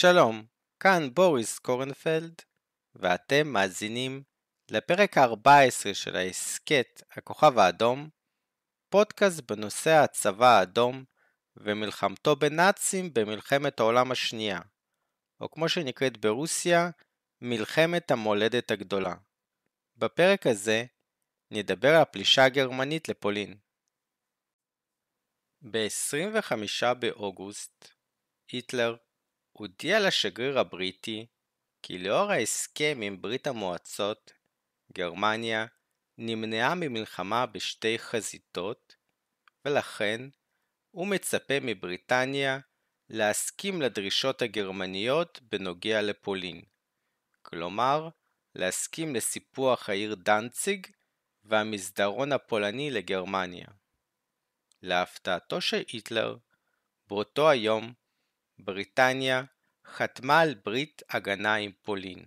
שלום, כאן בוריס קורנפלד, ואתם מאזינים לפרק ה-14 של ההסכת הכוכב האדום, פודקאסט בנושא הצבא האדום ומלחמתו בנאצים במלחמת העולם השנייה, או כמו שנקראת ברוסיה, מלחמת המולדת הגדולה. בפרק הזה נדבר על הפלישה הגרמנית לפולין. ב-25 באוגוסט, היטלר הודיע לשגריר הבריטי כי לאור ההסכם עם ברית המועצות, גרמניה נמנעה ממלחמה בשתי חזיתות, ולכן הוא מצפה מבריטניה להסכים לדרישות הגרמניות בנוגע לפולין, כלומר להסכים לסיפוח העיר דנציג והמסדרון הפולני לגרמניה. להפתעתו של היטלר, באותו היום בריטניה חתמה על ברית הגנה עם פולין.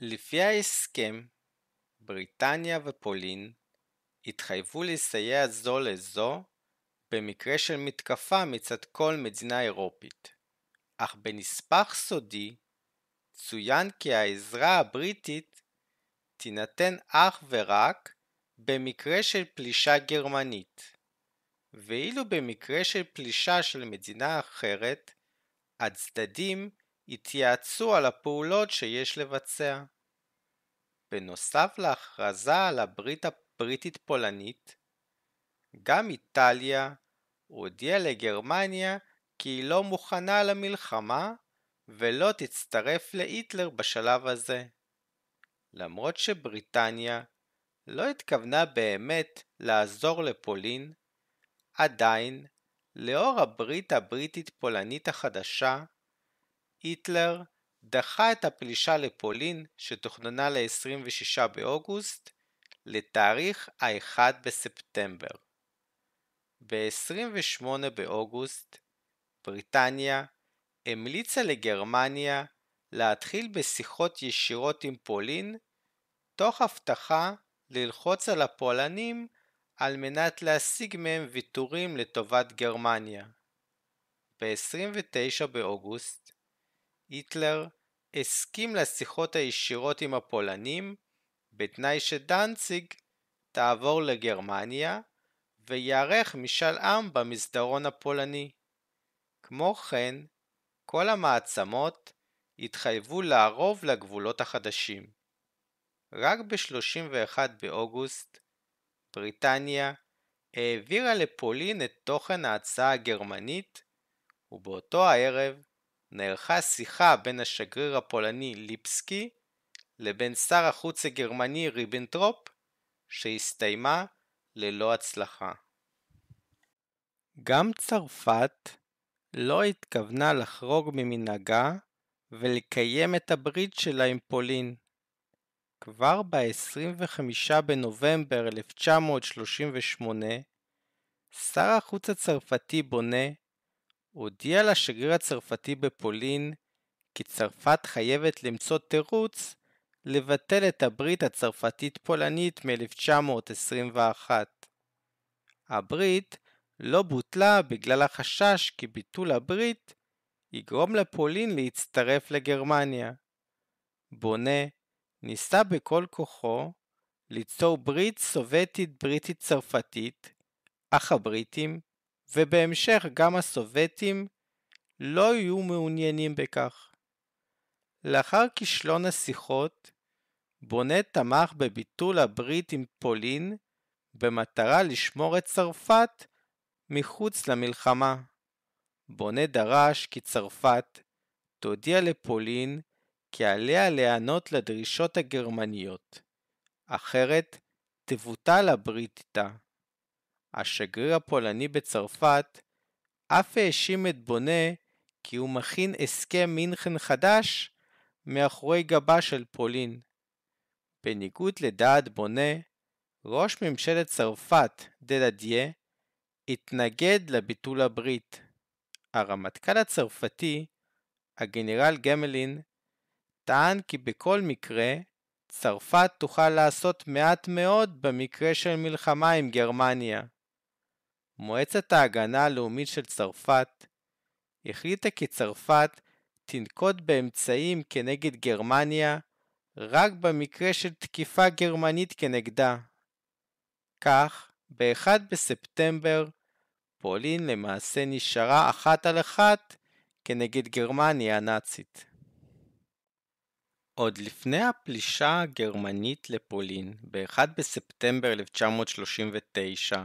לפי ההסכם, בריטניה ופולין התחייבו לסייע זו לזו במקרה של מתקפה מצד כל מדינה אירופית, אך בנספח סודי צוין כי העזרה הבריטית תינתן אך ורק במקרה של פלישה גרמנית. ואילו במקרה של פלישה של מדינה אחרת, הצדדים התייעצו על הפעולות שיש לבצע. בנוסף להכרזה על הברית הבריטית פולנית, גם איטליה הודיעה לגרמניה כי היא לא מוכנה למלחמה ולא תצטרף להיטלר בשלב הזה. למרות שבריטניה לא התכוונה באמת לעזור לפולין, עדיין, לאור הברית הבריטית-פולנית החדשה, היטלר דחה את הפלישה לפולין שתוכננה ל-26 באוגוסט לתאריך ה-1 בספטמבר. ב-28 באוגוסט בריטניה המליצה לגרמניה להתחיל בשיחות ישירות עם פולין, תוך הבטחה ללחוץ על הפולנים על מנת להשיג מהם ויתורים לטובת גרמניה. ב-29 באוגוסט, היטלר הסכים לשיחות הישירות עם הפולנים, בתנאי שדנציג תעבור לגרמניה, וייערך משאל עם במסדרון הפולני. כמו כן, כל המעצמות התחייבו לערוב לגבולות החדשים. רק ב-31 באוגוסט בריטניה העבירה לפולין את תוכן ההצעה הגרמנית, ובאותו הערב נערכה שיחה בין השגריר הפולני ליפסקי לבין שר החוץ הגרמני ריבנטרופ, שהסתיימה ללא הצלחה. גם צרפת לא התכוונה לחרוג ממנהגה ולקיים את הברית שלה עם פולין. כבר ב-25 בנובמבר 1938, שר החוץ הצרפתי בונה הודיע לשגריר הצרפתי בפולין כי צרפת חייבת למצוא תירוץ לבטל את הברית הצרפתית-פולנית מ-1921. הברית לא בוטלה בגלל החשש כי ביטול הברית יגרום לפולין להצטרף לגרמניה. בונה ניסה בכל כוחו ליצור ברית סובייטית בריטית צרפתית, אך הבריטים, ובהמשך גם הסובייטים, לא יהיו מעוניינים בכך. לאחר כישלון השיחות, בונט תמך בביטול הברית עם פולין במטרה לשמור את צרפת מחוץ למלחמה. בונט דרש כי צרפת תודיע לפולין כי עליה להיענות לדרישות הגרמניות, אחרת תבוטל הברית איתה. השגריר הפולני בצרפת אף האשים את בונה כי הוא מכין הסכם מינכן חדש מאחורי גבה של פולין. בניגוד לדעת בונה, ראש ממשלת צרפת, דלדיה, התנגד לביטול הברית. הרמטכ"ל הצרפתי, הגנרל גמלין, טען כי בכל מקרה, צרפת תוכל לעשות מעט מאוד במקרה של מלחמה עם גרמניה. מועצת ההגנה הלאומית של צרפת החליטה כי צרפת תנקוט באמצעים כנגד גרמניה רק במקרה של תקיפה גרמנית כנגדה. כך, ב-1 בספטמבר, פולין למעשה נשארה אחת על אחת כנגד גרמניה הנאצית. עוד לפני הפלישה הגרמנית לפולין, ב-1 בספטמבר 1939,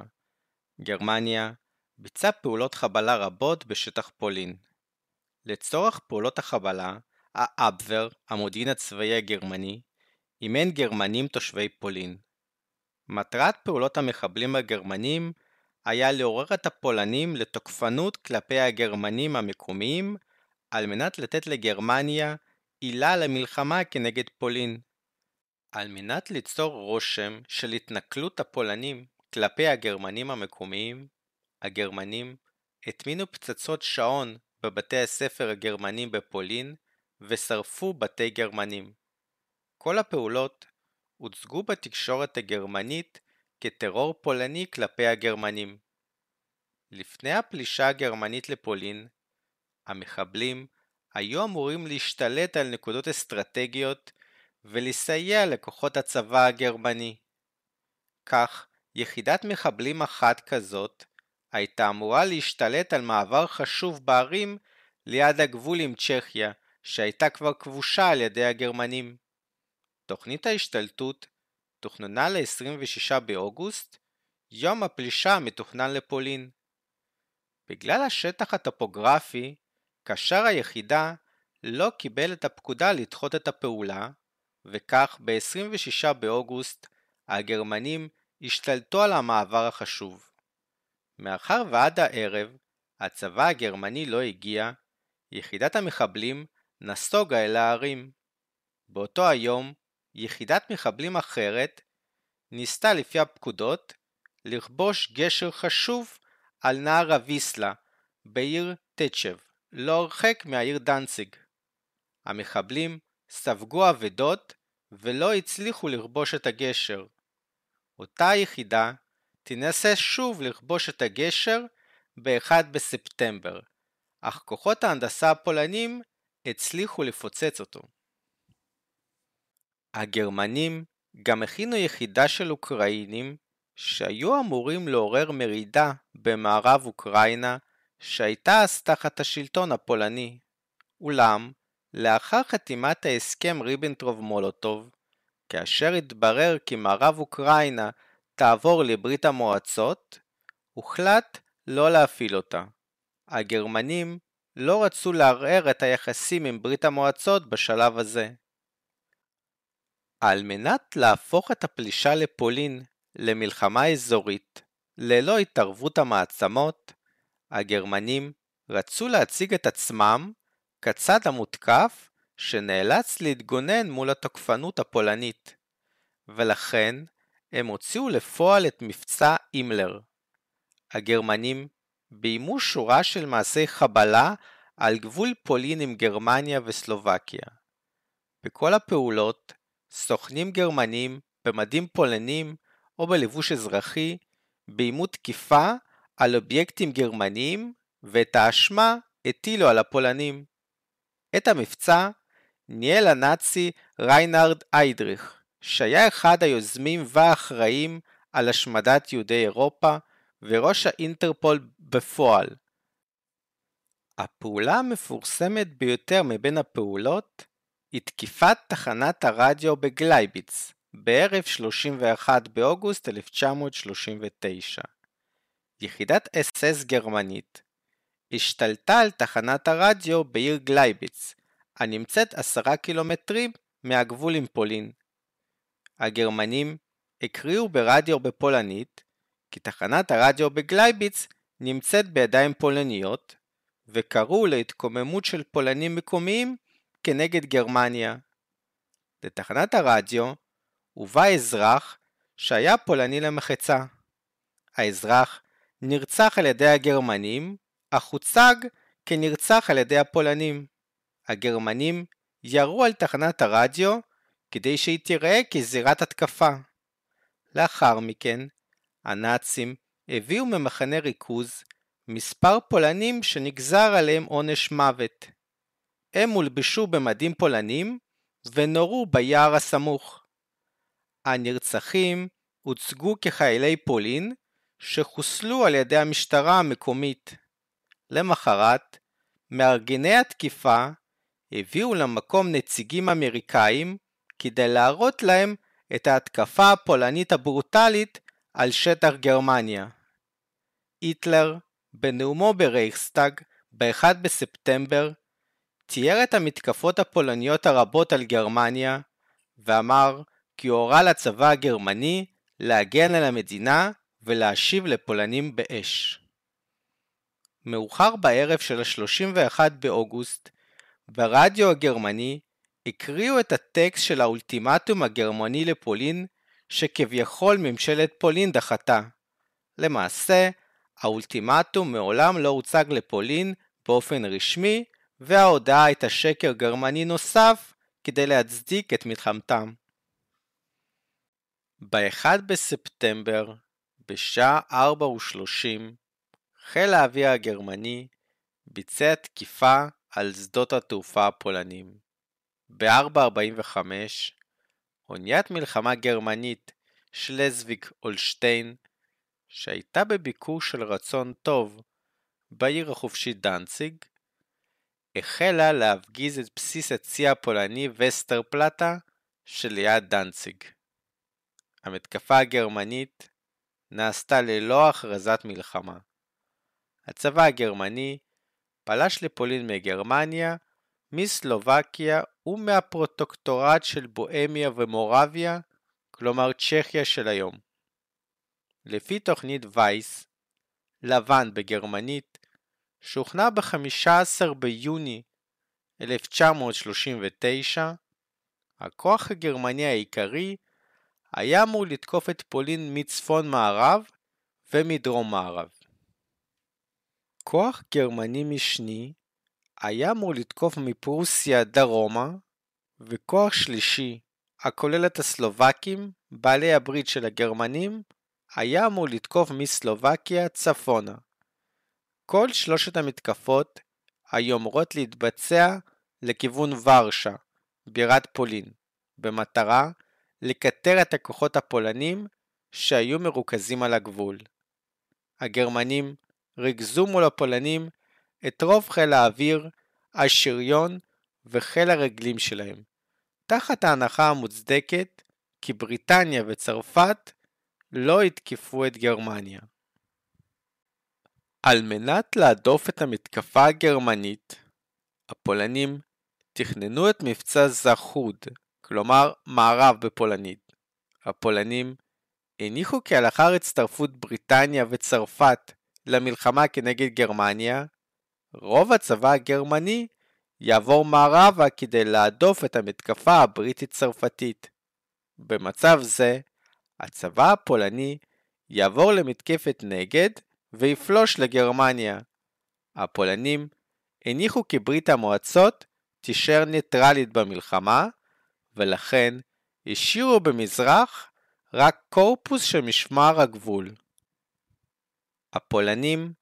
גרמניה ביצעה פעולות חבלה רבות בשטח פולין. לצורך פעולות החבלה, האבוור, המודיעין הצבאי הגרמני, אימן גרמנים תושבי פולין. מטרת פעולות המחבלים הגרמנים היה לעורר את הפולנים לתוקפנות כלפי הגרמנים המקומיים על מנת לתת לגרמניה עילה למלחמה כנגד פולין. על מנת ליצור רושם של התנכלות הפולנים כלפי הגרמנים המקומיים, הגרמנים הטמינו פצצות שעון בבתי הספר הגרמנים בפולין ושרפו בתי גרמנים. כל הפעולות הוצגו בתקשורת הגרמנית כטרור פולני כלפי הגרמנים. לפני הפלישה הגרמנית לפולין, המחבלים היו אמורים להשתלט על נקודות אסטרטגיות ולסייע לכוחות הצבא הגרמני. כך, יחידת מחבלים אחת כזאת הייתה אמורה להשתלט על מעבר חשוב בערים ליד הגבול עם צ'כיה, שהייתה כבר כבושה על ידי הגרמנים. תוכנית ההשתלטות תוכננה ל-26 באוגוסט, יום הפלישה המתוכנן לפולין. בגלל השטח הטופוגרפי, קשר היחידה לא קיבל את הפקודה לדחות את הפעולה, וכך ב-26 באוגוסט הגרמנים השתלטו על המעבר החשוב. מאחר ועד הערב הצבא הגרמני לא הגיע, יחידת המחבלים נסוגה אל הערים. באותו היום, יחידת מחבלים אחרת ניסתה לפי הפקודות לכבוש גשר חשוב על נהר הוויסלה בעיר טצ'ב, לא הרחק מהעיר דנציג. המחבלים ספגו אבדות ולא הצליחו לכבוש את הגשר. אותה היחידה תנסה שוב לכבוש את הגשר ב-1 בספטמבר, אך כוחות ההנדסה הפולנים הצליחו לפוצץ אותו. הגרמנים גם הכינו יחידה של אוקראינים שהיו אמורים לעורר מרידה במערב אוקראינה שהייתה אז תחת השלטון הפולני. אולם, לאחר חתימת ההסכם ריבנטרוב-מולוטוב, כאשר התברר כי מערב אוקראינה תעבור לברית המועצות, הוחלט לא להפעיל אותה. הגרמנים לא רצו לערער את היחסים עם ברית המועצות בשלב הזה. על מנת להפוך את הפלישה לפולין למלחמה אזורית ללא התערבות המעצמות, הגרמנים רצו להציג את עצמם כצד המותקף שנאלץ להתגונן מול התוקפנות הפולנית, ולכן הם הוציאו לפועל את מבצע הימלר. הגרמנים ביימו שורה של מעשי חבלה על גבול פולין עם גרמניה וסלובקיה. בכל הפעולות, סוכנים גרמנים במדים פולנים או בלבוש אזרחי ביימו תקיפה על אובייקטים גרמניים ואת האשמה הטילו על הפולנים. את המבצע ניהל הנאצי ריינהרד היידריך, שהיה אחד היוזמים והאחראים על השמדת יהודי אירופה וראש האינטרפול בפועל. הפעולה המפורסמת ביותר מבין הפעולות היא תקיפת תחנת הרדיו בגלייביץ בערב 31 באוגוסט 1939. יחידת אס-אס גרמנית השתלטה על תחנת הרדיו בעיר גלייביץ, הנמצאת עשרה קילומטרים מהגבול עם פולין. הגרמנים הקריאו ברדיו בפולנית כי תחנת הרדיו בגלייביץ נמצאת בידיים פולניות, וקראו להתקוממות של פולנים מקומיים כנגד גרמניה. לתחנת הרדיו הובא אזרח שהיה פולני למחצה. האזרח נרצח על ידי הגרמנים, אך הוצג כנרצח על ידי הפולנים. הגרמנים ירו על תחנת הרדיו כדי שהיא תיראה כזירת התקפה. לאחר מכן, הנאצים הביאו ממחנה ריכוז מספר פולנים שנגזר עליהם עונש מוות. הם הולבשו במדים פולנים ונורו ביער הסמוך. הנרצחים הוצגו כחיילי פולין שחוסלו על ידי המשטרה המקומית. למחרת, מארגני התקיפה הביאו למקום נציגים אמריקאים כדי להראות להם את ההתקפה הפולנית הברוטלית על שטח גרמניה. היטלר, בנאומו ברייכסטאג ב-1 בספטמבר, תיאר את המתקפות הפולניות הרבות על גרמניה, ואמר כי הורה לצבא הגרמני להגן על המדינה ולהשיב לפולנים באש. מאוחר בערב של ה-31 באוגוסט, ברדיו הגרמני הקריאו את הטקסט של האולטימטום הגרמני לפולין שכביכול ממשלת פולין דחתה. למעשה, האולטימטום מעולם לא הוצג לפולין באופן רשמי, וההודעה הייתה שקר גרמני נוסף כדי להצדיק את מלחמתם. ב-1 בספטמבר, בשעה 4:30, חיל האוויר הגרמני ביצע תקיפה על שדות התעופה הפולנים. ב-4.45 אוניית מלחמה גרמנית שלזוויג אולשטיין, שהייתה בביקור של רצון טוב בעיר החופשית דנציג, החלה להפגיז את בסיס הצי הפולני וסטר פלטה שליד דנציג. המתקפה הגרמנית נעשתה ללא הכרזת מלחמה. הצבא הגרמני פלש לפולין מגרמניה, מסלובקיה ומהפרוטוקטורט של בוהמיה ומורביה, כלומר צ'כיה של היום. לפי תוכנית וייס, לבן בגרמנית, שהוכנה ב-15 ביוני 1939, הכוח הגרמני העיקרי היה אמור לתקוף את פולין מצפון מערב ומדרום מערב. כוח גרמני משני היה אמור לתקוף מפרוסיה דרומה, וכוח שלישי, הכולל את הסלובקים, בעלי הברית של הגרמנים, היה אמור לתקוף מסלובקיה צפונה. כל שלושת המתקפות היו אמורות להתבצע לכיוון ורשה, בירת פולין, במטרה לקטר את הכוחות הפולנים שהיו מרוכזים על הגבול. הגרמנים ריכזו מול הפולנים את רוב חיל האוויר, השריון וחיל הרגלים שלהם, תחת ההנחה המוצדקת כי בריטניה וצרפת לא יתקפו את גרמניה. על מנת להדוף את המתקפה הגרמנית, הפולנים תכננו את מבצע זחוד, כלומר מערב בפולנית. הפולנים הניחו כי לאחר הצטרפות בריטניה וצרפת למלחמה כנגד גרמניה, רוב הצבא הגרמני יעבור מערבה כדי להדוף את המתקפה הבריטית-צרפתית. במצב זה, הצבא הפולני יעבור למתקפת נגד ויפלוש לגרמניה. הפולנים הניחו כי ברית המועצות תישאר ניטרלית במלחמה, ולכן השאירו במזרח רק קורפוס של משמר הגבול. הפולנים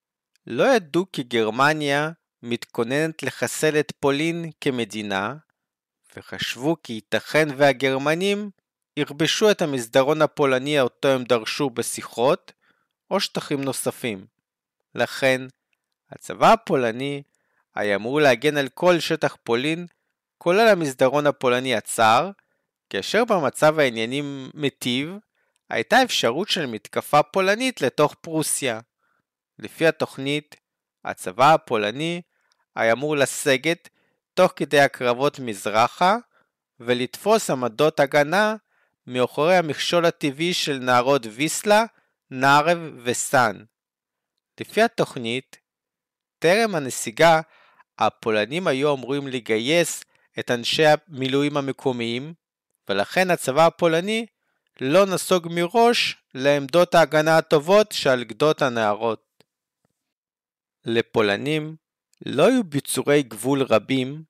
לא ידעו כי גרמניה מתכוננת לחסל את פולין כמדינה, וחשבו כי ייתכן והגרמנים יכבשו את המסדרון הפולני אותו הם דרשו בשיחות, או שטחים נוספים. לכן, הצבא הפולני היה אמור להגן על כל שטח פולין, כולל המסדרון הפולני הצר, כאשר במצב העניינים מיטיב, הייתה אפשרות של מתקפה פולנית לתוך פרוסיה. לפי התוכנית, הצבא הפולני היה אמור לסגת תוך כדי הקרבות מזרחה ולתפוס עמדות הגנה מאחורי המכשול הטבעי של נהרות ויסלה, נערב וסאן. לפי התוכנית, טרם הנסיגה, הפולנים היו אמורים לגייס את אנשי המילואים המקומיים, ולכן הצבא הפולני לא נסוג מראש לעמדות ההגנה הטובות שעל גדות הנהרות. לפולנים לא היו ביצורי גבול רבים,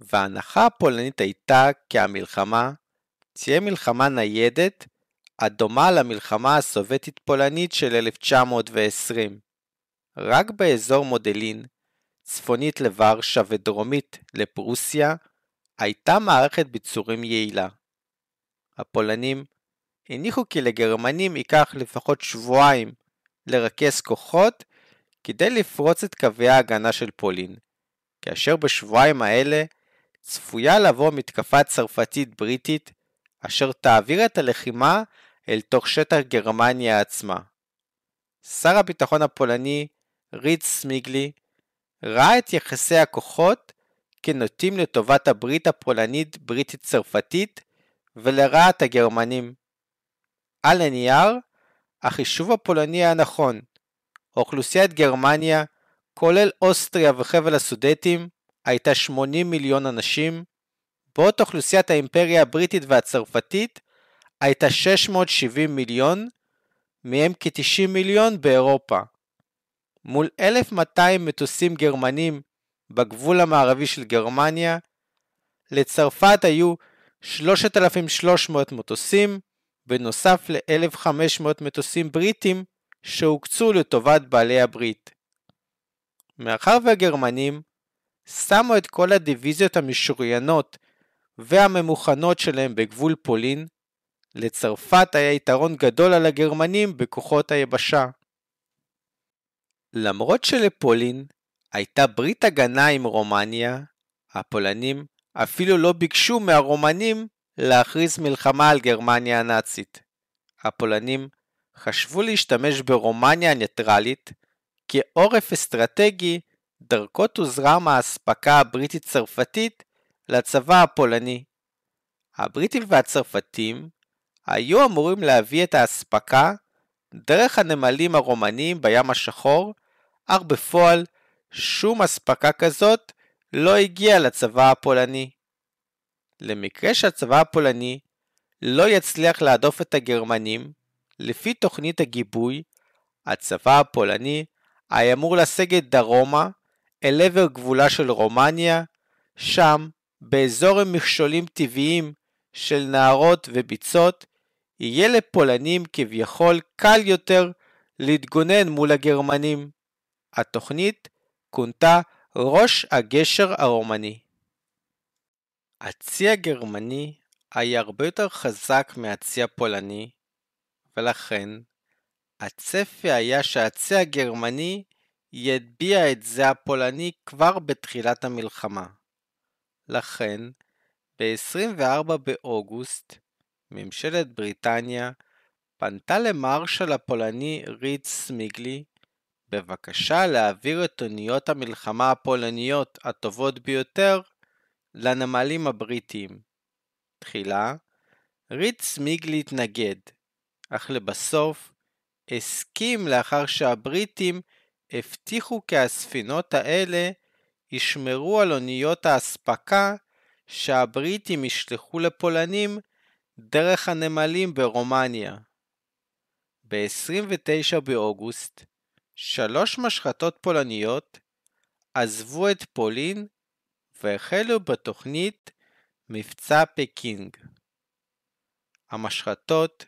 וההנחה הפולנית הייתה כי המלחמה תהיה מלחמה ניידת הדומה למלחמה הסובייטית-פולנית של 1920. רק באזור מודלין צפונית לוורשה ודרומית לפרוסיה, הייתה מערכת ביצורים יעילה. הפולנים הניחו כי לגרמנים ייקח לפחות שבועיים לרכז כוחות כדי לפרוץ את קווי ההגנה של פולין, כאשר בשבועיים האלה צפויה לבוא מתקפה צרפתית בריטית אשר תעביר את הלחימה אל תוך שטח גרמניה עצמה. שר הביטחון הפולני ריץ סמיגלי ראה את יחסי הכוחות כנוטים לטובת הברית הפולנית בריטית צרפתית ולרעת הגרמנים. על הנייר, החישוב הפולני היה נכון. אוכלוסיית גרמניה, כולל אוסטריה וחבל הסודטים, הייתה 80 מיליון אנשים, בעוד אוכלוסיית האימפריה הבריטית והצרפתית הייתה 670 מיליון, מהם כ-90 מיליון באירופה. מול 1,200 מטוסים גרמנים בגבול המערבי של גרמניה, לצרפת היו 3,300 מטוסים, בנוסף ל-1,500 מטוסים בריטים שהוקצו לטובת בעלי הברית. מאחר והגרמנים שמו את כל הדיוויזיות המשוריינות והממוכנות שלהם בגבול פולין, לצרפת היה יתרון גדול על הגרמנים בכוחות היבשה. למרות שלפולין הייתה ברית הגנה עם רומניה, הפולנים אפילו לא ביקשו מהרומנים להכריז מלחמה על גרמניה הנאצית. הפולנים חשבו להשתמש ברומניה הניטרלית כעורף אסטרטגי דרכו תוזרם האספקה הבריטית-צרפתית לצבא הפולני. הבריטים והצרפתים היו אמורים להביא את האספקה דרך הנמלים הרומניים בים השחור, אך בפועל שום אספקה כזאת לא הגיעה לצבא הפולני. למקרה שהצבא הפולני לא יצליח להדוף את הגרמנים, לפי תוכנית הגיבוי, הצבא הפולני היה אמור לסגת דרומה אל עבר גבולה של רומניה, שם, באזור עם מכשולים טבעיים של נהרות וביצות, יהיה לפולנים כביכול קל יותר להתגונן מול הגרמנים. התוכנית כונתה ראש הגשר הרומני. הצי הגרמני היה הרבה יותר חזק מהצי הפולני, ולכן הצפי היה שהצי הגרמני יטביע את זה הפולני כבר בתחילת המלחמה. לכן, ב-24 באוגוסט, ממשלת בריטניה פנתה למרשל הפולני ריץ סמיגלי בבקשה להעביר את אוניות המלחמה הפולניות הטובות ביותר לנמלים הבריטיים. תחילה, ריץ סמיגלי התנגד, אך לבסוף הסכים לאחר שהבריטים הבטיחו כי הספינות האלה ישמרו על אוניות האספקה שהבריטים ישלחו לפולנים דרך הנמלים ברומניה. ב-29 באוגוסט, שלוש משחטות פולניות עזבו את פולין והחלו בתוכנית מבצע פקינג. המשחטות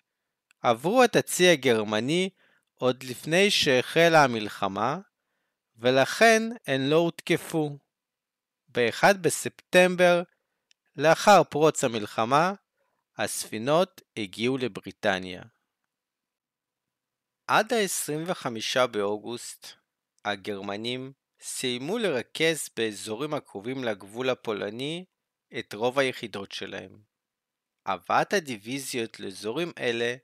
עברו את הצי הגרמני עוד לפני שהחלה המלחמה, ולכן הן לא הותקפו. ב-1 בספטמבר, לאחר פרוץ המלחמה, הספינות הגיעו לבריטניה. עד ה-25 באוגוסט, הגרמנים סיימו לרכז באזורים הקרובים לגבול הפולני את רוב היחידות שלהם. הבאת הדיוויזיות לאזורים אלה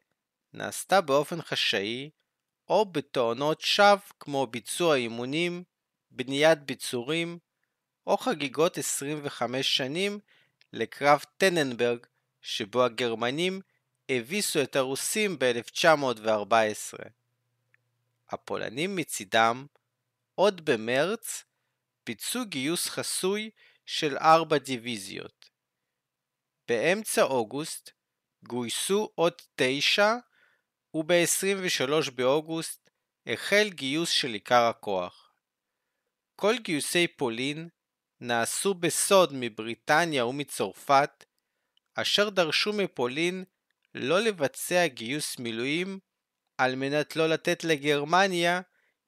נעשתה באופן חשאי או בתואנות שווא כמו ביצוע אימונים, בניית ביצורים או חגיגות 25 שנים לקרב טננברג שבו הגרמנים הביסו את הרוסים ב-1914. הפולנים מצידם, עוד במרץ, ביצעו גיוס חסוי של ארבע דיוויזיות. באמצע אוגוסט גויסו עוד תשע, וב-23 באוגוסט החל גיוס של עיקר הכוח. כל גיוסי פולין נעשו בסוד מבריטניה ומצרפת, אשר דרשו מפולין לא לבצע גיוס מילואים על מנת לא לתת לגרמניה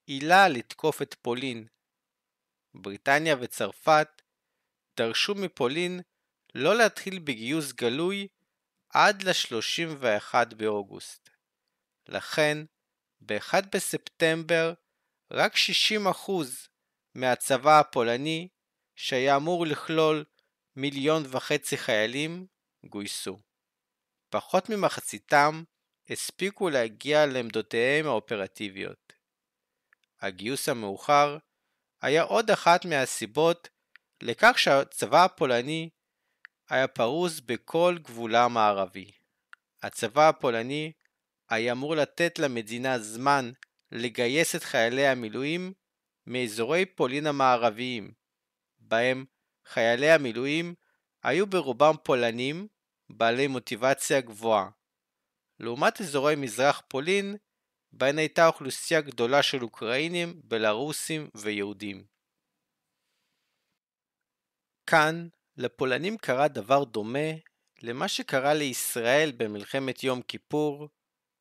עילה לתקוף את פולין. בריטניה וצרפת דרשו מפולין לא להתחיל בגיוס גלוי עד ל-31 באוגוסט. לכן, ב-1 בספטמבר רק 60% מהצבא הפולני, שהיה אמור לכלול מיליון וחצי חיילים, גויסו. פחות ממחציתם הספיקו להגיע לעמדותיהם האופרטיביות. הגיוס המאוחר היה עוד אחת מהסיבות לכך שהצבא הפולני היה פרוס בכל גבולה המערבי. הצבא הפולני היה אמור לתת למדינה זמן לגייס את חיילי המילואים מאזורי פולין המערביים, בהם חיילי המילואים היו ברובם פולנים בעלי מוטיבציה גבוהה, לעומת אזורי מזרח פולין, בהן הייתה אוכלוסייה גדולה של אוקראינים, בלרוסים ויהודים. כאן, לפולנים קרה דבר דומה למה שקרה לישראל במלחמת יום כיפור,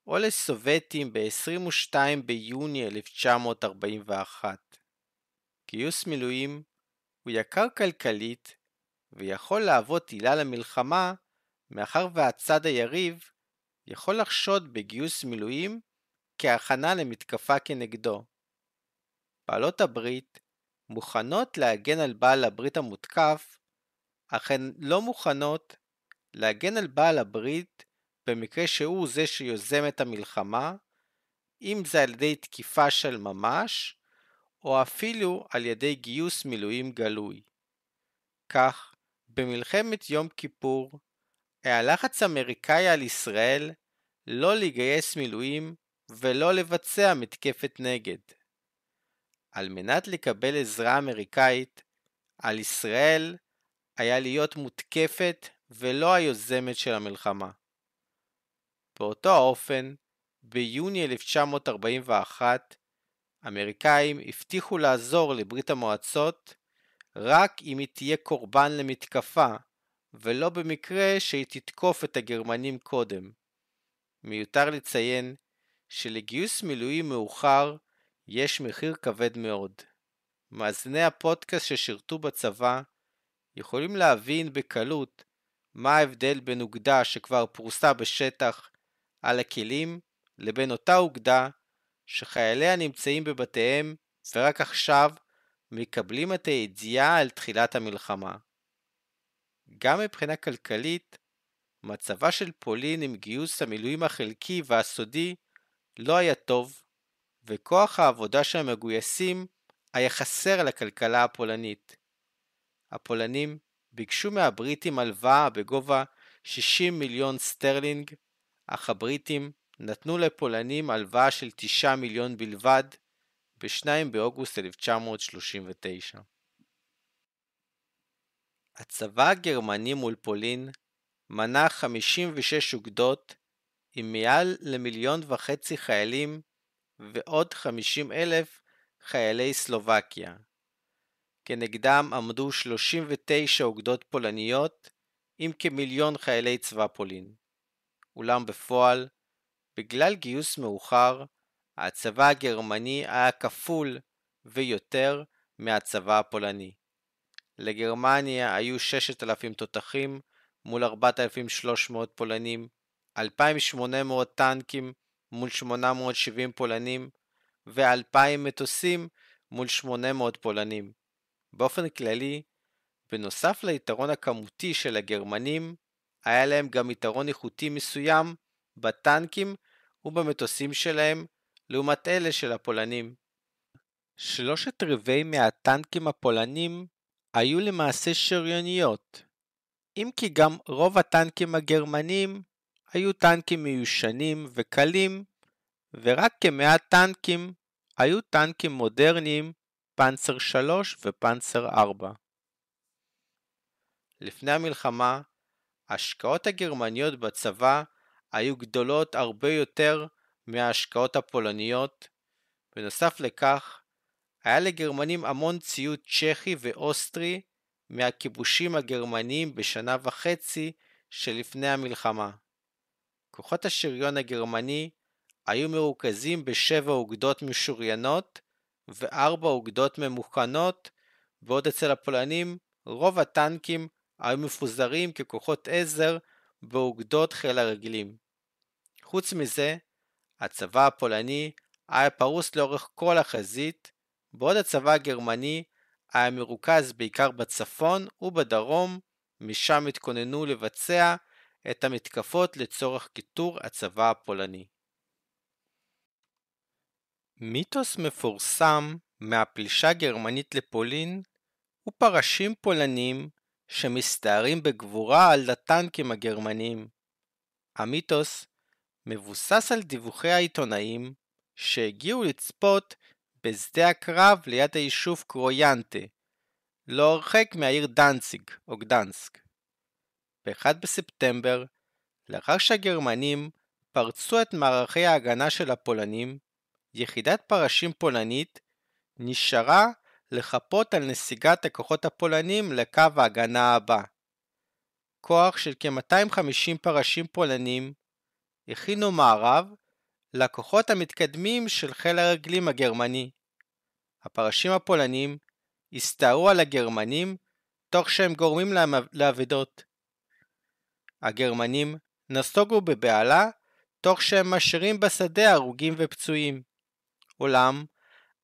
או לסובייטים ב-22 ביוני 1941. גיוס מילואים הוא יקר כלכלית ויכול להוות עילה למלחמה מאחר והצד היריב יכול לחשוד בגיוס מילואים כהכנה למתקפה כנגדו. בעלות הברית מוכנות להגן על בעל הברית המותקף, אך הן לא מוכנות להגן על בעל הברית במקרה שהוא זה שיוזם את המלחמה, אם זה על ידי תקיפה של ממש, או אפילו על ידי גיוס מילואים גלוי. כך, במלחמת יום כיפור, היה לחץ אמריקאי על ישראל לא לגייס מילואים ולא לבצע מתקפת נגד. על מנת לקבל עזרה אמריקאית, על ישראל היה להיות מותקפת ולא היוזמת של המלחמה. באותו האופן, ביוני 1941, האמריקאים הבטיחו לעזור לברית המועצות רק אם היא תהיה קורבן למתקפה, ולא במקרה שהיא תתקוף את הגרמנים קודם. מיותר לציין שלגיוס מילואים מאוחר יש מחיר כבד מאוד. מאזיני הפודקאסט ששירתו בצבא יכולים להבין בקלות מה ההבדל בין אוגדה שכבר פרוסה בשטח על הכלים לבין אותה אוגדה שחייליה נמצאים בבתיהם ורק עכשיו מקבלים את הידיעה על תחילת המלחמה. גם מבחינה כלכלית, מצבה של פולין עם גיוס המילואים החלקי והסודי לא היה טוב, וכוח העבודה של המגויסים היה חסר לכלכלה הפולנית. הפולנים ביקשו מהבריטים הלוואה בגובה 60 מיליון סטרלינג, אך הבריטים נתנו לפולנים הלוואה של 9 מיליון בלבד ב-2 באוגוסט 1939. הצבא הגרמני מול פולין מנה 56 אוגדות עם מעל למיליון וחצי חיילים ועוד 50 אלף חיילי סלובקיה. כנגדם עמדו 39 אוגדות פולניות עם כמיליון חיילי צבא פולין. אולם בפועל, בגלל גיוס מאוחר, הצבא הגרמני היה כפול ויותר מהצבא הפולני. לגרמניה היו 6,000 תותחים מול 4,300 פולנים, 2,800 טנקים מול 870 פולנים ו-2,000 מטוסים מול 800 פולנים. באופן כללי, בנוסף ליתרון הכמותי של הגרמנים, היה להם גם יתרון איכותי מסוים בטנקים ובמטוסים שלהם לעומת אלה של הפולנים. שלושת רבעי מהטנקים הפולנים היו למעשה שריוניות, אם כי גם רוב הטנקים הגרמנים היו טנקים מיושנים וקלים, ורק כמעט טנקים היו טנקים מודרניים פנצר 3 ופנצר 4. לפני המלחמה, ההשקעות הגרמניות בצבא היו גדולות הרבה יותר מההשקעות הפולניות, בנוסף לכך, היה לגרמנים המון ציוד צ'כי ואוסטרי מהכיבושים הגרמניים בשנה וחצי שלפני המלחמה. כוחות השריון הגרמני היו מרוכזים בשבע אוגדות משוריינות וארבע אוגדות ממוכנות בעוד אצל הפולנים רוב הטנקים היו מפוזרים ככוחות עזר באוגדות חיל הרגלים. חוץ מזה, הצבא הפולני היה פרוס לאורך כל החזית, בעוד הצבא הגרמני היה מרוכז בעיקר בצפון ובדרום, משם התכוננו לבצע את המתקפות לצורך כיתור הצבא הפולני. מיתוס מפורסם מהפלישה הגרמנית לפולין הוא פרשים פולנים שמסתערים בגבורה על הטנקים הגרמנים. המיתוס מבוסס על דיווחי העיתונאים שהגיעו לצפות בשדה הקרב ליד היישוב קרויאנטה, לא הרחק מהעיר דנציג או גדנסק. ב-1 בספטמבר, לאחר שהגרמנים פרצו את מערכי ההגנה של הפולנים, יחידת פרשים פולנית נשארה לחפות על נסיגת הכוחות הפולנים לקו ההגנה הבא. כוח של כ-250 פרשים פולנים הכינו מערב לכוחות המתקדמים של חיל הרגלים הגרמני. הפרשים הפולנים הסתערו על הגרמנים תוך שהם גורמים לאבדות. הגרמנים נסוגו בבהלה תוך שהם משאירים בשדה הרוגים ופצועים. אולם,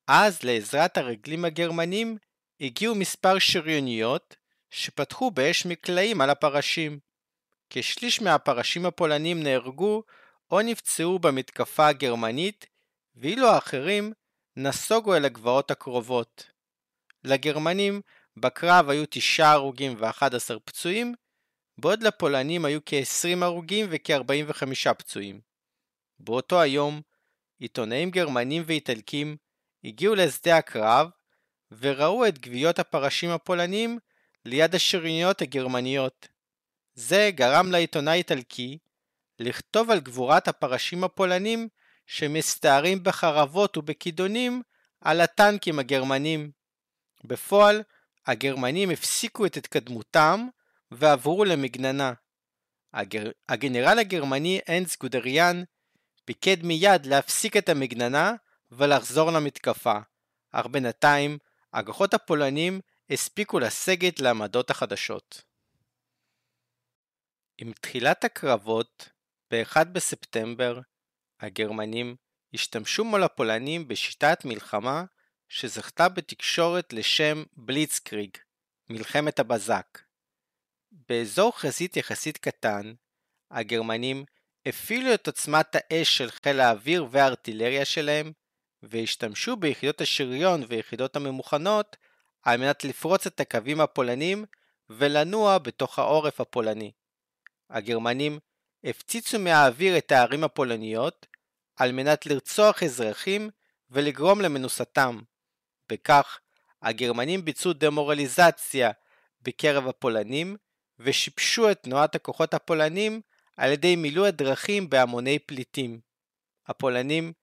אז לעזרת הרגלים הגרמנים הגיעו מספר שריוניות שפתחו באש מקלעים על הפרשים. כשליש מהפרשים הפולנים נהרגו או נפצעו במתקפה הגרמנית, ואילו האחרים נסוגו אל הגבעות הקרובות. לגרמנים בקרב היו תשעה הרוגים ו-11 פצועים, בעוד לפולנים היו כ-20 הרוגים וכ-45 פצועים. באותו היום, עיתונאים גרמנים ואיטלקים הגיעו לשדה הקרב וראו את גוויות הפרשים הפולנים ליד השריוניות הגרמניות. זה גרם לעיתונאי איטלקי לכתוב על גבורת הפרשים הפולנים שמסתערים בחרבות ובכידונים על הטנקים הגרמנים. בפועל, הגרמנים הפסיקו את התקדמותם ועברו למגננה. הגר... הגנרל הגרמני אנס גודריאן פיקד מיד להפסיק את המגננה ולחזור למתקפה, אך בינתיים הכוחות הפולנים הספיקו לסגת לעמדות החדשות. עם תחילת הקרבות, ב-1 בספטמבר, הגרמנים השתמשו מול הפולנים בשיטת מלחמה שזכתה בתקשורת לשם בליצקריג, מלחמת הבזק. באזור חזית יחסית קטן, הגרמנים הפעילו את עוצמת האש של חיל האוויר והארטילריה שלהם, והשתמשו ביחידות השריון ויחידות הממוכנות על מנת לפרוץ את הקווים הפולנים ולנוע בתוך העורף הפולני. הגרמנים הפציצו מהאוויר את הערים הפולניות על מנת לרצוח אזרחים ולגרום למנוסתם. בכך, הגרמנים ביצעו דמורליזציה בקרב הפולנים ושיבשו את תנועת הכוחות הפולנים על ידי מילוי הדרכים בהמוני פליטים. הפולנים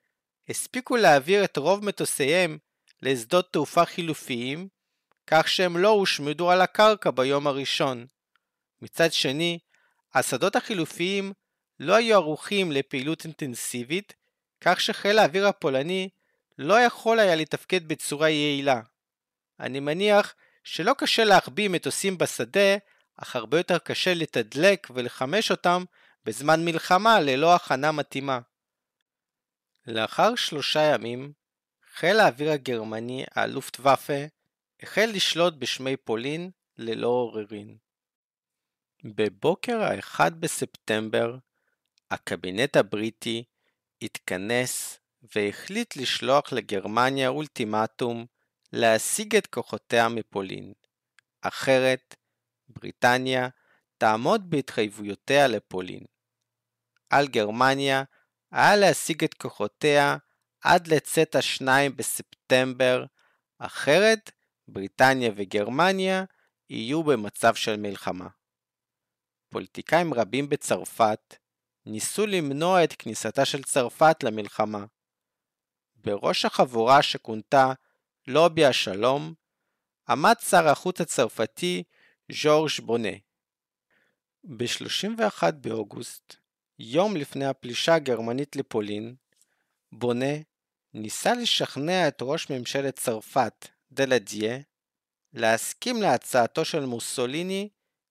הספיקו להעביר את רוב מטוסיהם לשדות תעופה חילופיים, כך שהם לא הושמדו על הקרקע ביום הראשון. מצד שני, השדות החילופיים לא היו ערוכים לפעילות אינטנסיבית, כך שחיל האוויר הפולני לא יכול היה לתפקד בצורה יעילה. אני מניח שלא קשה להחביא מטוסים בשדה, אך הרבה יותר קשה לתדלק ולחמש אותם בזמן מלחמה ללא הכנה מתאימה. לאחר שלושה ימים, חיל האוויר הגרמני, הלופטוואפה, החל לשלוט בשמי פולין ללא עוררין. בבוקר ה-1 בספטמבר, הקבינט הבריטי התכנס והחליט לשלוח לגרמניה אולטימטום להשיג את כוחותיה מפולין. אחרת, בריטניה תעמוד בהתחייבויותיה לפולין. על גרמניה היה להשיג את כוחותיה עד לצאת השניים בספטמבר, אחרת בריטניה וגרמניה יהיו במצב של מלחמה. פוליטיקאים רבים בצרפת ניסו למנוע את כניסתה של צרפת למלחמה. בראש החבורה שכונתה לובי השלום עמד שר החוץ הצרפתי ז'ורג' בונה. ב-31 באוגוסט, יום לפני הפלישה הגרמנית לפולין, בונה ניסה לשכנע את ראש ממשלת צרפת, דלדיה, להסכים להצעתו של מוסוליני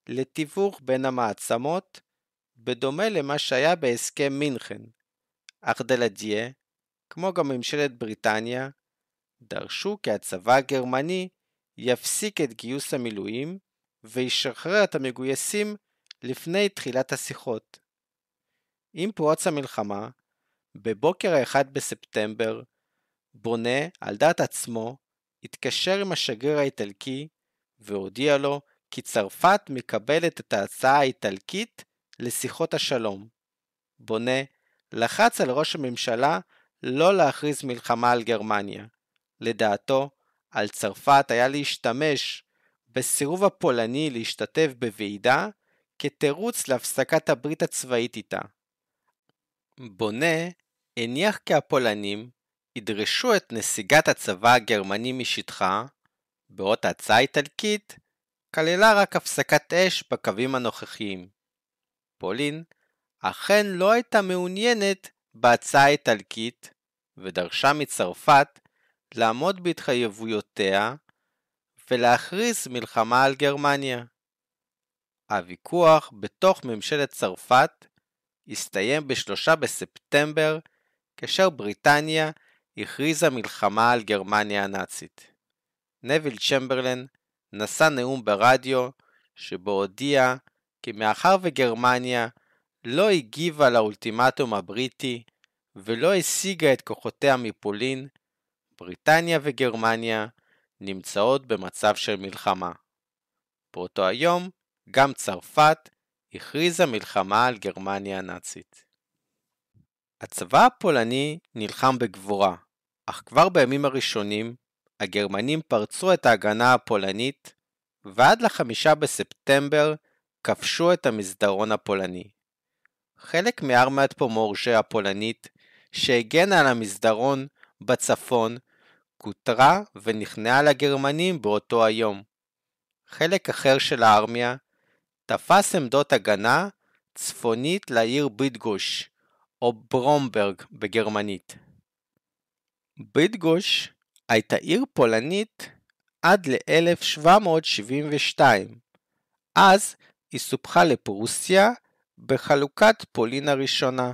לתיווך בין המעצמות, בדומה למה שהיה בהסכם מינכן, אך דלדיה, כמו גם ממשלת בריטניה, דרשו כי הצבא הגרמני יפסיק את גיוס המילואים וישחרר את המגויסים לפני תחילת השיחות. עם פרוץ המלחמה, בבוקר ה-1 בספטמבר, בונה, על דעת עצמו, התקשר עם השגריר האיטלקי והודיע לו כי צרפת מקבלת את ההצעה האיטלקית לשיחות השלום. בונה לחץ על ראש הממשלה לא להכריז מלחמה על גרמניה. לדעתו, על צרפת היה להשתמש בסירוב הפולני להשתתף בוועידה כתירוץ להפסקת הברית הצבאית איתה. בונה הניח כי הפולנים ידרשו את נסיגת הצבא הגרמני משטחה, בעוד ההצעה האיטלקית כללה רק הפסקת אש בקווים הנוכחיים. פולין אכן לא הייתה מעוניינת בהצעה האיטלקית, ודרשה מצרפת לעמוד בהתחייבויותיה ולהכריז מלחמה על גרמניה. הוויכוח בתוך ממשלת צרפת הסתיים ב-3 בספטמבר, כאשר בריטניה הכריזה מלחמה על גרמניה הנאצית. נביל צ'מברלן נשא נאום ברדיו, שבו הודיע כי מאחר וגרמניה לא הגיבה לאולטימטום הבריטי ולא השיגה את כוחותיה מפולין, בריטניה וגרמניה נמצאות במצב של מלחמה. באותו היום, גם צרפת הכריזה מלחמה על גרמניה הנאצית. הצבא הפולני נלחם בגבורה, אך כבר בימים הראשונים, הגרמנים פרצו את ההגנה הפולנית, ועד לחמישה בספטמבר כבשו את המסדרון הפולני. חלק מארמיית פומורשה הפולנית, שהגנה על המסדרון בצפון, כותרה ונכנעה לגרמנים באותו היום. חלק אחר של הארמיה תפס עמדות הגנה צפונית לעיר בידגוש, או ברומברג בגרמנית. בידגוש הייתה עיר פולנית עד ל-1772. אז היא סופחה לפרוסיה בחלוקת פולין הראשונה.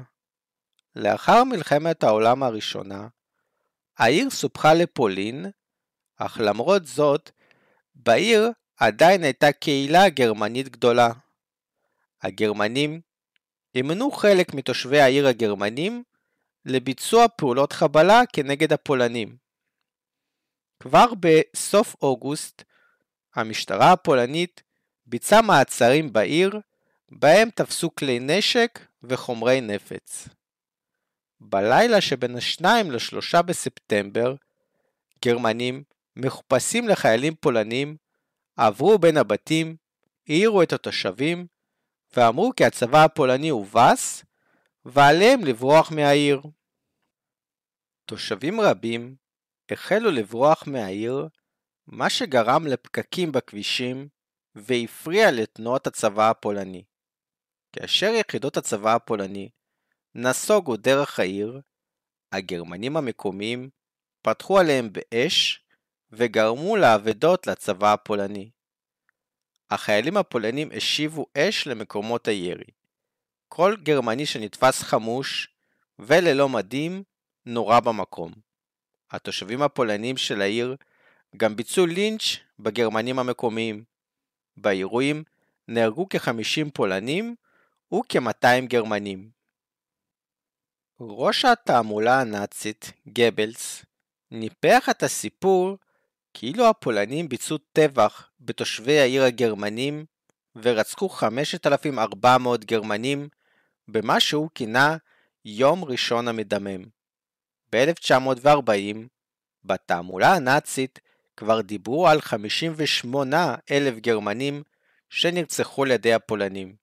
לאחר מלחמת העולם הראשונה, העיר סופחה לפולין, אך למרות זאת, בעיר עדיין הייתה קהילה גרמנית גדולה. הגרמנים אימנו חלק מתושבי העיר הגרמנים לביצוע פעולות חבלה כנגד הפולנים. כבר בסוף אוגוסט, המשטרה הפולנית ביצעה מעצרים בעיר, בהם תפסו כלי נשק וחומרי נפץ. בלילה שבין ה-2 ל-3 בספטמבר, גרמנים, מחופשים לחיילים פולנים, עברו בין הבתים, העירו את התושבים, ואמרו כי הצבא הפולני הובס, ועליהם לברוח מהעיר. תושבים רבים החלו לברוח מהעיר, מה שגרם לפקקים בכבישים והפריע לתנועות הצבא הפולני. כאשר יחידות הצבא הפולני נסוגו דרך העיר, הגרמנים המקומיים פתחו עליהם באש וגרמו לאבדות לצבא הפולני. החיילים הפולנים השיבו אש למקומות הירי. כל גרמני שנתפס חמוש וללא מדים נורה במקום. התושבים הפולנים של העיר גם ביצעו לינץ' בגרמנים המקומיים. באירועים נהרגו כ-50 פולנים וכ-200 גרמנים. ראש התעמולה הנאצית, גבלס, ניפח את הסיפור כאילו הפולנים ביצעו טבח בתושבי העיר הגרמנים ורצחו 5,400 גרמנים במה שהוא כינה יום ראשון המדמם. ב-1940, בתעמולה הנאצית כבר דיברו על 58 אלף גרמנים שנרצחו על ידי הפולנים.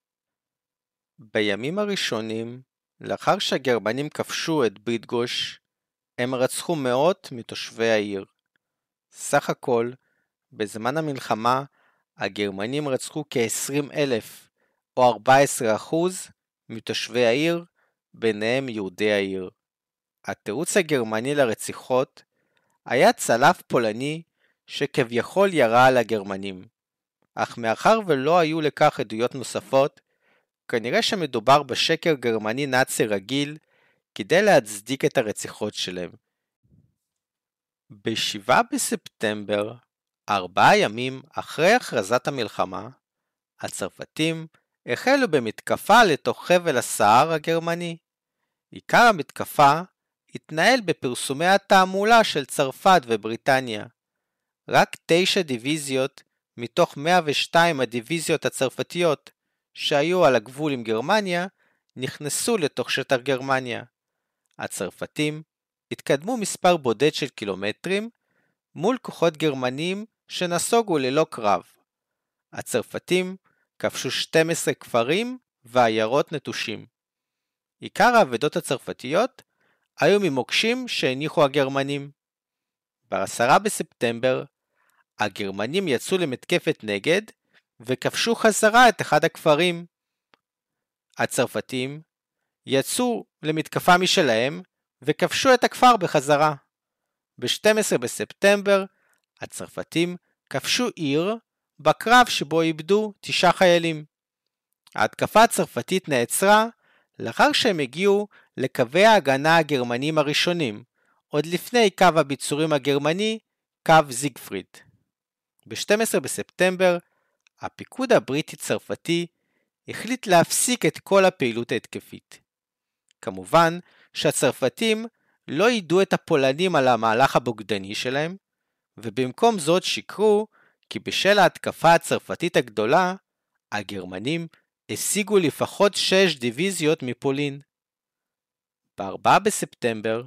בימים הראשונים, לאחר שהגרמנים כבשו את ביטגוש, הם רצחו מאות מתושבי העיר. סך הכל, בזמן המלחמה, הגרמנים רצחו כ-20 אלף, או 14% מתושבי העיר, ביניהם יהודי העיר. התירוץ הגרמני לרציחות היה צלף פולני שכביכול ירה על הגרמנים. אך מאחר ולא היו לכך עדויות נוספות, כנראה שמדובר בשקר גרמני נאצי רגיל כדי להצדיק את הרציחות שלהם. ב-7 בספטמבר, ארבעה ימים אחרי הכרזת המלחמה, הצרפתים החלו במתקפה לתוך חבל הסהר הגרמני. עיקר המתקפה התנהל בפרסומי התעמולה של צרפת ובריטניה. רק תשע דיוויזיות מתוך 102 הדיוויזיות הצרפתיות שהיו על הגבול עם גרמניה נכנסו לתוך שטח גרמניה. הצרפתים התקדמו מספר בודד של קילומטרים מול כוחות גרמנים שנסוגו ללא קרב. הצרפתים כבשו 12 כפרים ועיירות נטושים. עיקר האבדות הצרפתיות היו ממוקשים שהניחו הגרמנים. ב-10 בספטמבר הגרמנים יצאו למתקפת נגד וכבשו חזרה את אחד הכפרים. הצרפתים יצאו למתקפה משלהם וכבשו את הכפר בחזרה. ב-12 בספטמבר הצרפתים כבשו עיר בקרב שבו איבדו תשעה חיילים. ההתקפה הצרפתית נעצרה לאחר שהם הגיעו לקווי ההגנה הגרמנים הראשונים, עוד לפני קו הביצורים הגרמני, קו זיגפריד. ב-12 בספטמבר, הפיקוד הבריטי-צרפתי החליט להפסיק את כל הפעילות ההתקפית. כמובן שהצרפתים לא ידעו את הפולנים על המהלך הבוגדני שלהם, ובמקום זאת שיקרו כי בשל ההתקפה הצרפתית הגדולה, הגרמנים השיגו לפחות שש דיוויזיות מפולין. ב-4 בספטמבר,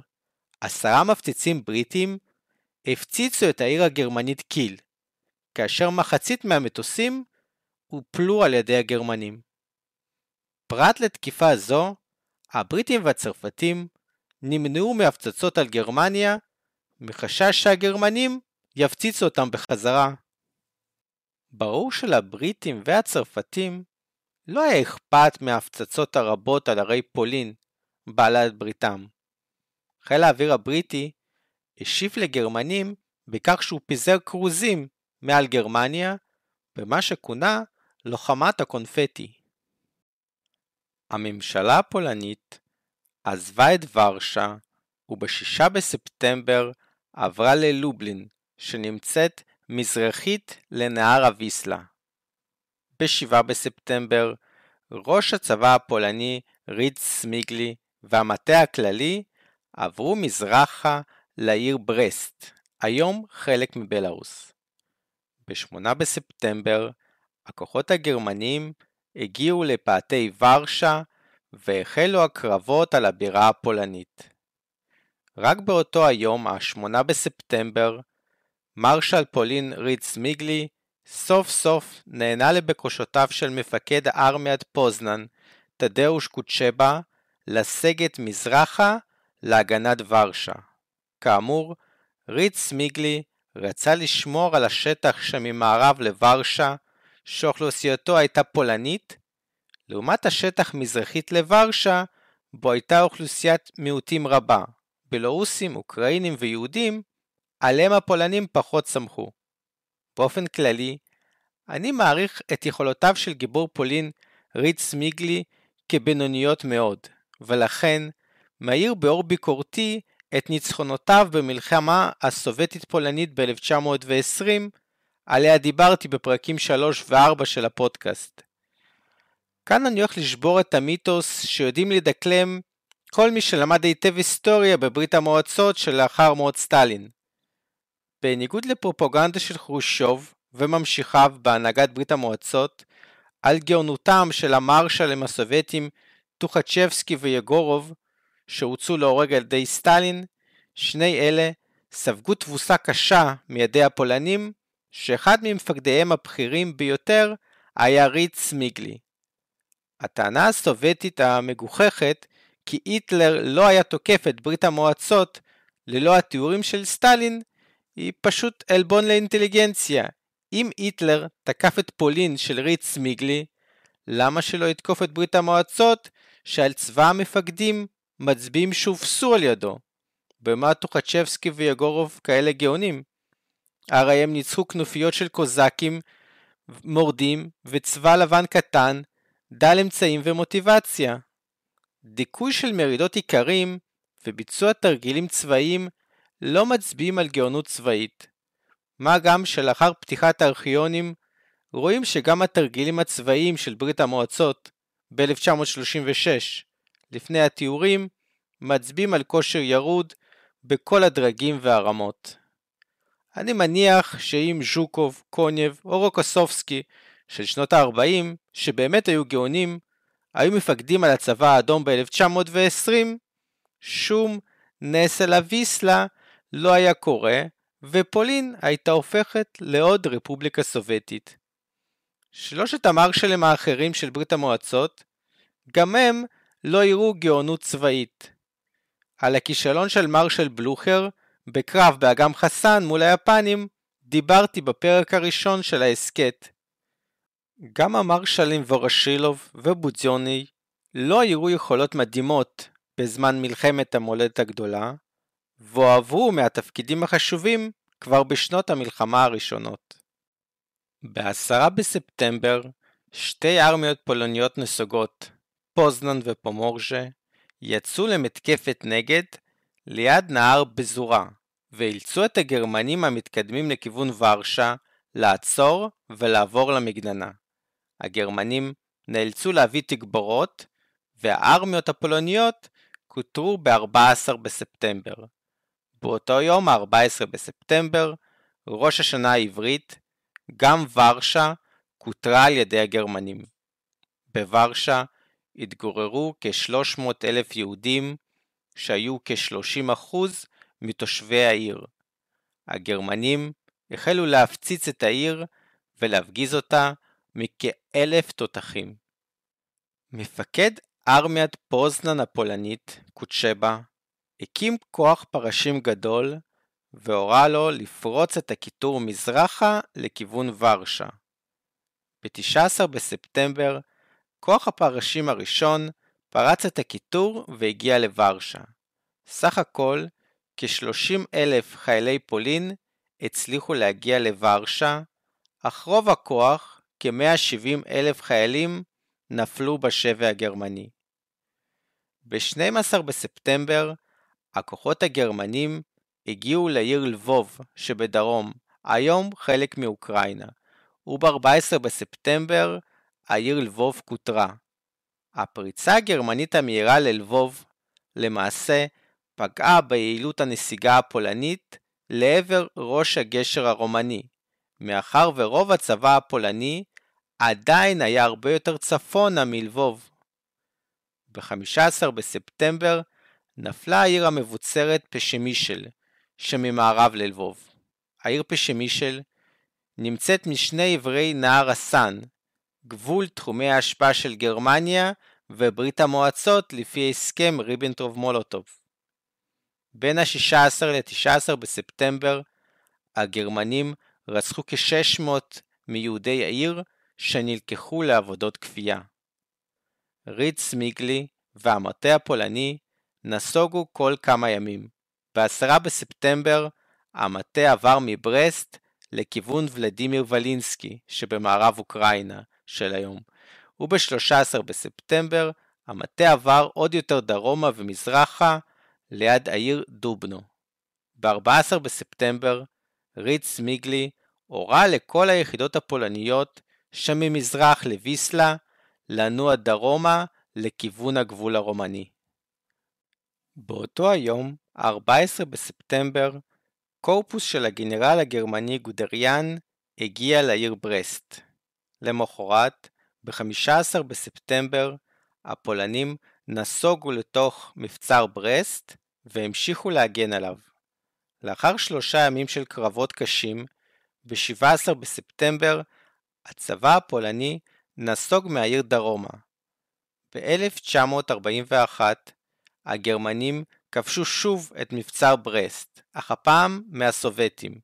עשרה מפציצים בריטים הפציצו את העיר הגרמנית קיל, כאשר מחצית מהמטוסים הופלו על ידי הגרמנים. פרט לתקיפה זו, הבריטים והצרפתים נמנעו מהפצצות על גרמניה מחשש שהגרמנים יפציצו אותם בחזרה. ברור שלבריטים והצרפתים לא היה אכפת מההפצצות הרבות על ערי פולין, בעלת בריתם. חיל האוויר הבריטי השיב לגרמנים בכך שהוא פיזר כרוזים מעל גרמניה, במה שכונה לוחמת הקונפטי. הממשלה הפולנית עזבה את ורשה, וב-6 בספטמבר עברה ללובלין, שנמצאת מזרחית לנהר הוויסלה. ב-7 בספטמבר, ראש הצבא הפולני ריץ סמיגלי והמטה הכללי עברו מזרחה לעיר ברסט, היום חלק מבלארוס. ב-8 בספטמבר, הכוחות הגרמנים הגיעו לפאתי ורשה והחלו הקרבות על הבירה הפולנית. רק באותו היום, ה-8 בספטמבר, מרשל פולין ריץ מיגלי סוף סוף נענה לבקשותיו של מפקד ארמיית פוזנן, תדאוש קוצ'בה, לסגת מזרחה להגנת ורשה. כאמור, ריץ מיגלי רצה לשמור על השטח שממערב לוורשה, שאוכלוסייתו הייתה פולנית, לעומת השטח מזרחית לוורשה, בו הייתה אוכלוסיית מיעוטים רבה, בלורוסים, אוקראינים ויהודים, עליהם הפולנים פחות סמכו. באופן כללי, אני מעריך את יכולותיו של גיבור פולין ריץ מיגלי כבינוניות מאוד, ולכן מאיר באור ביקורתי את ניצחונותיו במלחמה הסובייטית-פולנית ב-1920, עליה דיברתי בפרקים 3 ו-4 של הפודקאסט. כאן אני הולך לשבור את המיתוס שיודעים לדקלם כל מי שלמד היטב היסטוריה בברית המועצות שלאחר מות סטלין. בניגוד לפרופוגנדה של חרושוב וממשיכיו בהנהגת ברית המועצות, על גאונותם של המרשלים הסובייטים טוחצ'בסקי ויגורוב, שהוצאו להורג על ידי סטלין, שני אלה ספגו תבוסה קשה מידי הפולנים, שאחד ממפקדיהם הבכירים ביותר היה ריץ מיגלי. הטענה הסובייטית המגוחכת כי היטלר לא היה תוקף את ברית המועצות ללא התיאורים של סטלין, היא פשוט עלבון לאינטליגנציה. אם היטלר תקף את פולין של ריץ מיגלי, למה שלא יתקוף את ברית המועצות שעל צבא המפקדים מצביעים שהופסו על ידו? במה טוחצ'בסקי ויגורוב כאלה גאונים? הרי הם ניצחו כנופיות של קוזקים, מורדים וצבא לבן קטן, דל אמצעים ומוטיבציה. דיכוי של מרידות איכרים וביצוע תרגילים צבאיים לא מצביעים על גאונות צבאית. מה גם שלאחר פתיחת הארכיונים רואים שגם התרגילים הצבאיים של ברית המועצות ב-1936, לפני התיאורים, מצביעים על כושר ירוד בכל הדרגים והרמות. אני מניח שאם ז'וקוב, קונייב או רוקוסובסקי של שנות ה-40, שבאמת היו גאונים, היו מפקדים על הצבא האדום ב-1920, שום נס על הוויסלה לא היה קורה, ופולין הייתה הופכת לעוד רפובליקה סובייטית. שלושת המרשלים האחרים של ברית המועצות, גם הם לא יראו גאונות צבאית. על הכישלון של מרשל בלוכר בקרב באגם חסן מול היפנים דיברתי בפרק הראשון של ההסכת. גם המרשלים וורשילוב ובוציוני לא יראו יכולות מדהימות בזמן מלחמת המולדת הגדולה, והועברו מהתפקידים החשובים כבר בשנות המלחמה הראשונות. ב-10 בספטמבר שתי ארמיות פולניות נסוגות, פוזנן ופומורז'ה, יצאו למתקפת נגד ליד נהר בזורה, ואילצו את הגרמנים המתקדמים לכיוון ורשה לעצור ולעבור למגננה. הגרמנים נאלצו להביא תגבורות, והארמיות הפולניות כותרו ב-14 בספטמבר. באותו יום, ה-14 בספטמבר, ראש השנה העברית, גם ורשה כותרה על ידי הגרמנים. בוורשה התגוררו כ-300 אלף יהודים שהיו כ-30% מתושבי העיר. הגרמנים החלו להפציץ את העיר ולהפגיז אותה מכאלף תותחים. מפקד ארמיית פוזנן הפולנית, קוצ'בה, הקים כוח פרשים גדול והורה לו לפרוץ את הקיטור מזרחה לכיוון ורשה. ב-19 בספטמבר, כוח הפרשים הראשון פרץ את הקיטור והגיע לוורשה. סך הכל, כ-30 אלף חיילי פולין הצליחו להגיע לוורשה, אך רוב הכוח, כ-170 אלף חיילים, נפלו בשבי הגרמני. ב-12 בספטמבר, הכוחות הגרמנים הגיעו לעיר לבוב שבדרום, היום חלק מאוקראינה, וב-14 בספטמבר העיר לבוב כותרה. הפריצה הגרמנית המהירה ללבוב למעשה פגעה ביעילות הנסיגה הפולנית לעבר ראש הגשר הרומני, מאחר ורוב הצבא הפולני עדיין היה הרבה יותר צפונה מלבוב. ב-15 בספטמבר נפלה העיר המבוצרת פשמישל, שממערב ללבוב. העיר פשמישל נמצאת משני עברי נהר הסן, גבול תחומי ההשפעה של גרמניה וברית המועצות לפי הסכם ריבנטרוב-מולוטוב. בין ה-16 ל-19 בספטמבר הגרמנים רצחו כ-600 מיהודי העיר שנלקחו לעבודות כפייה. ריץ מיגלי והמטה הפולני נסוגו כל כמה ימים. ב-10 בספטמבר המטה עבר מברסט לכיוון ולדימיר ולינסקי שבמערב אוקראינה של היום, וב-13 בספטמבר המטה עבר עוד יותר דרומה ומזרחה ליד העיר דובנו. ב-14 בספטמבר ריץ מיגלי הורה לכל היחידות הפולניות שממזרח לוויסלה לנוע דרומה לכיוון הגבול הרומני. באותו היום, ה-14 בספטמבר, קורפוס של הגנרל הגרמני גודריאן הגיע לעיר ברסט. למחרת, ב-15 בספטמבר, הפולנים נסוגו לתוך מבצר ברסט והמשיכו להגן עליו. לאחר שלושה ימים של קרבות קשים, ב-17 בספטמבר, הצבא הפולני נסוג מהעיר דרומה. ב-1941 הגרמנים כבשו שוב את מבצר ברסט, אך הפעם מהסובטים.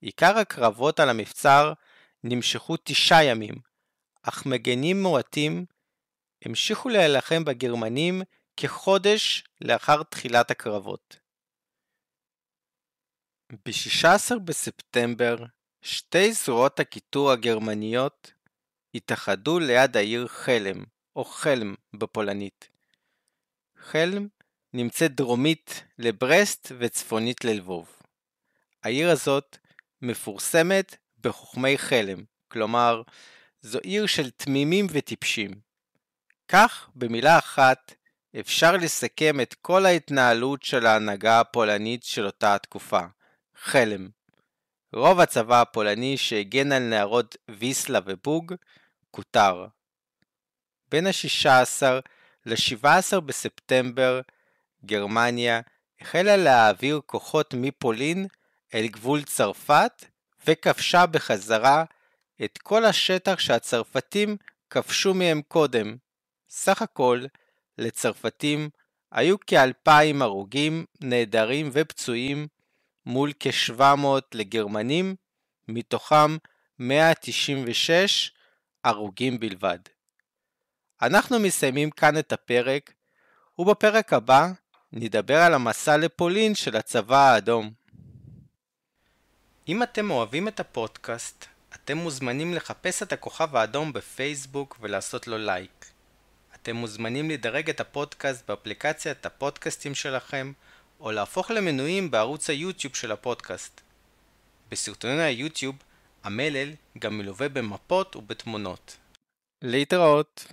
עיקר הקרבות על המבצר נמשכו תשעה ימים, אך מגנים מועטים המשיכו להילחם בגרמנים כחודש לאחר תחילת הקרבות. ב-16 בספטמבר שתי זרועות הקיטור הגרמניות התאחדו ליד העיר חלם, או חלם בפולנית. חלם נמצאת דרומית לברסט וצפונית ללבוב. העיר הזאת מפורסמת בחוכמי חלם, כלומר, זו עיר של תמימים וטיפשים. כך, במילה אחת, אפשר לסכם את כל ההתנהלות של ההנהגה הפולנית של אותה התקופה, חלם. רוב הצבא הפולני שהגן על נהרות ויסלה ובוג, כותר. בין ה-16 ל-17 בספטמבר, גרמניה החלה להעביר כוחות מפולין אל גבול צרפת וכבשה בחזרה את כל השטח שהצרפתים כבשו מהם קודם. סך הכל, לצרפתים היו כאלפיים הרוגים, נעדרים ופצועים מול כ-700 לגרמנים, מתוכם 196 הרוגים בלבד. אנחנו מסיימים כאן את הפרק, ובפרק הבא נדבר על המסע לפולין של הצבא האדום. אם אתם אוהבים את הפודקאסט, אתם מוזמנים לחפש את הכוכב האדום בפייסבוק ולעשות לו לייק. אתם מוזמנים לדרג את הפודקאסט באפליקציית הפודקאסטים שלכם, או להפוך למנויים בערוץ היוטיוב של הפודקאסט. בסרטוני היוטיוב, המלל גם מלווה במפות ובתמונות. להתראות.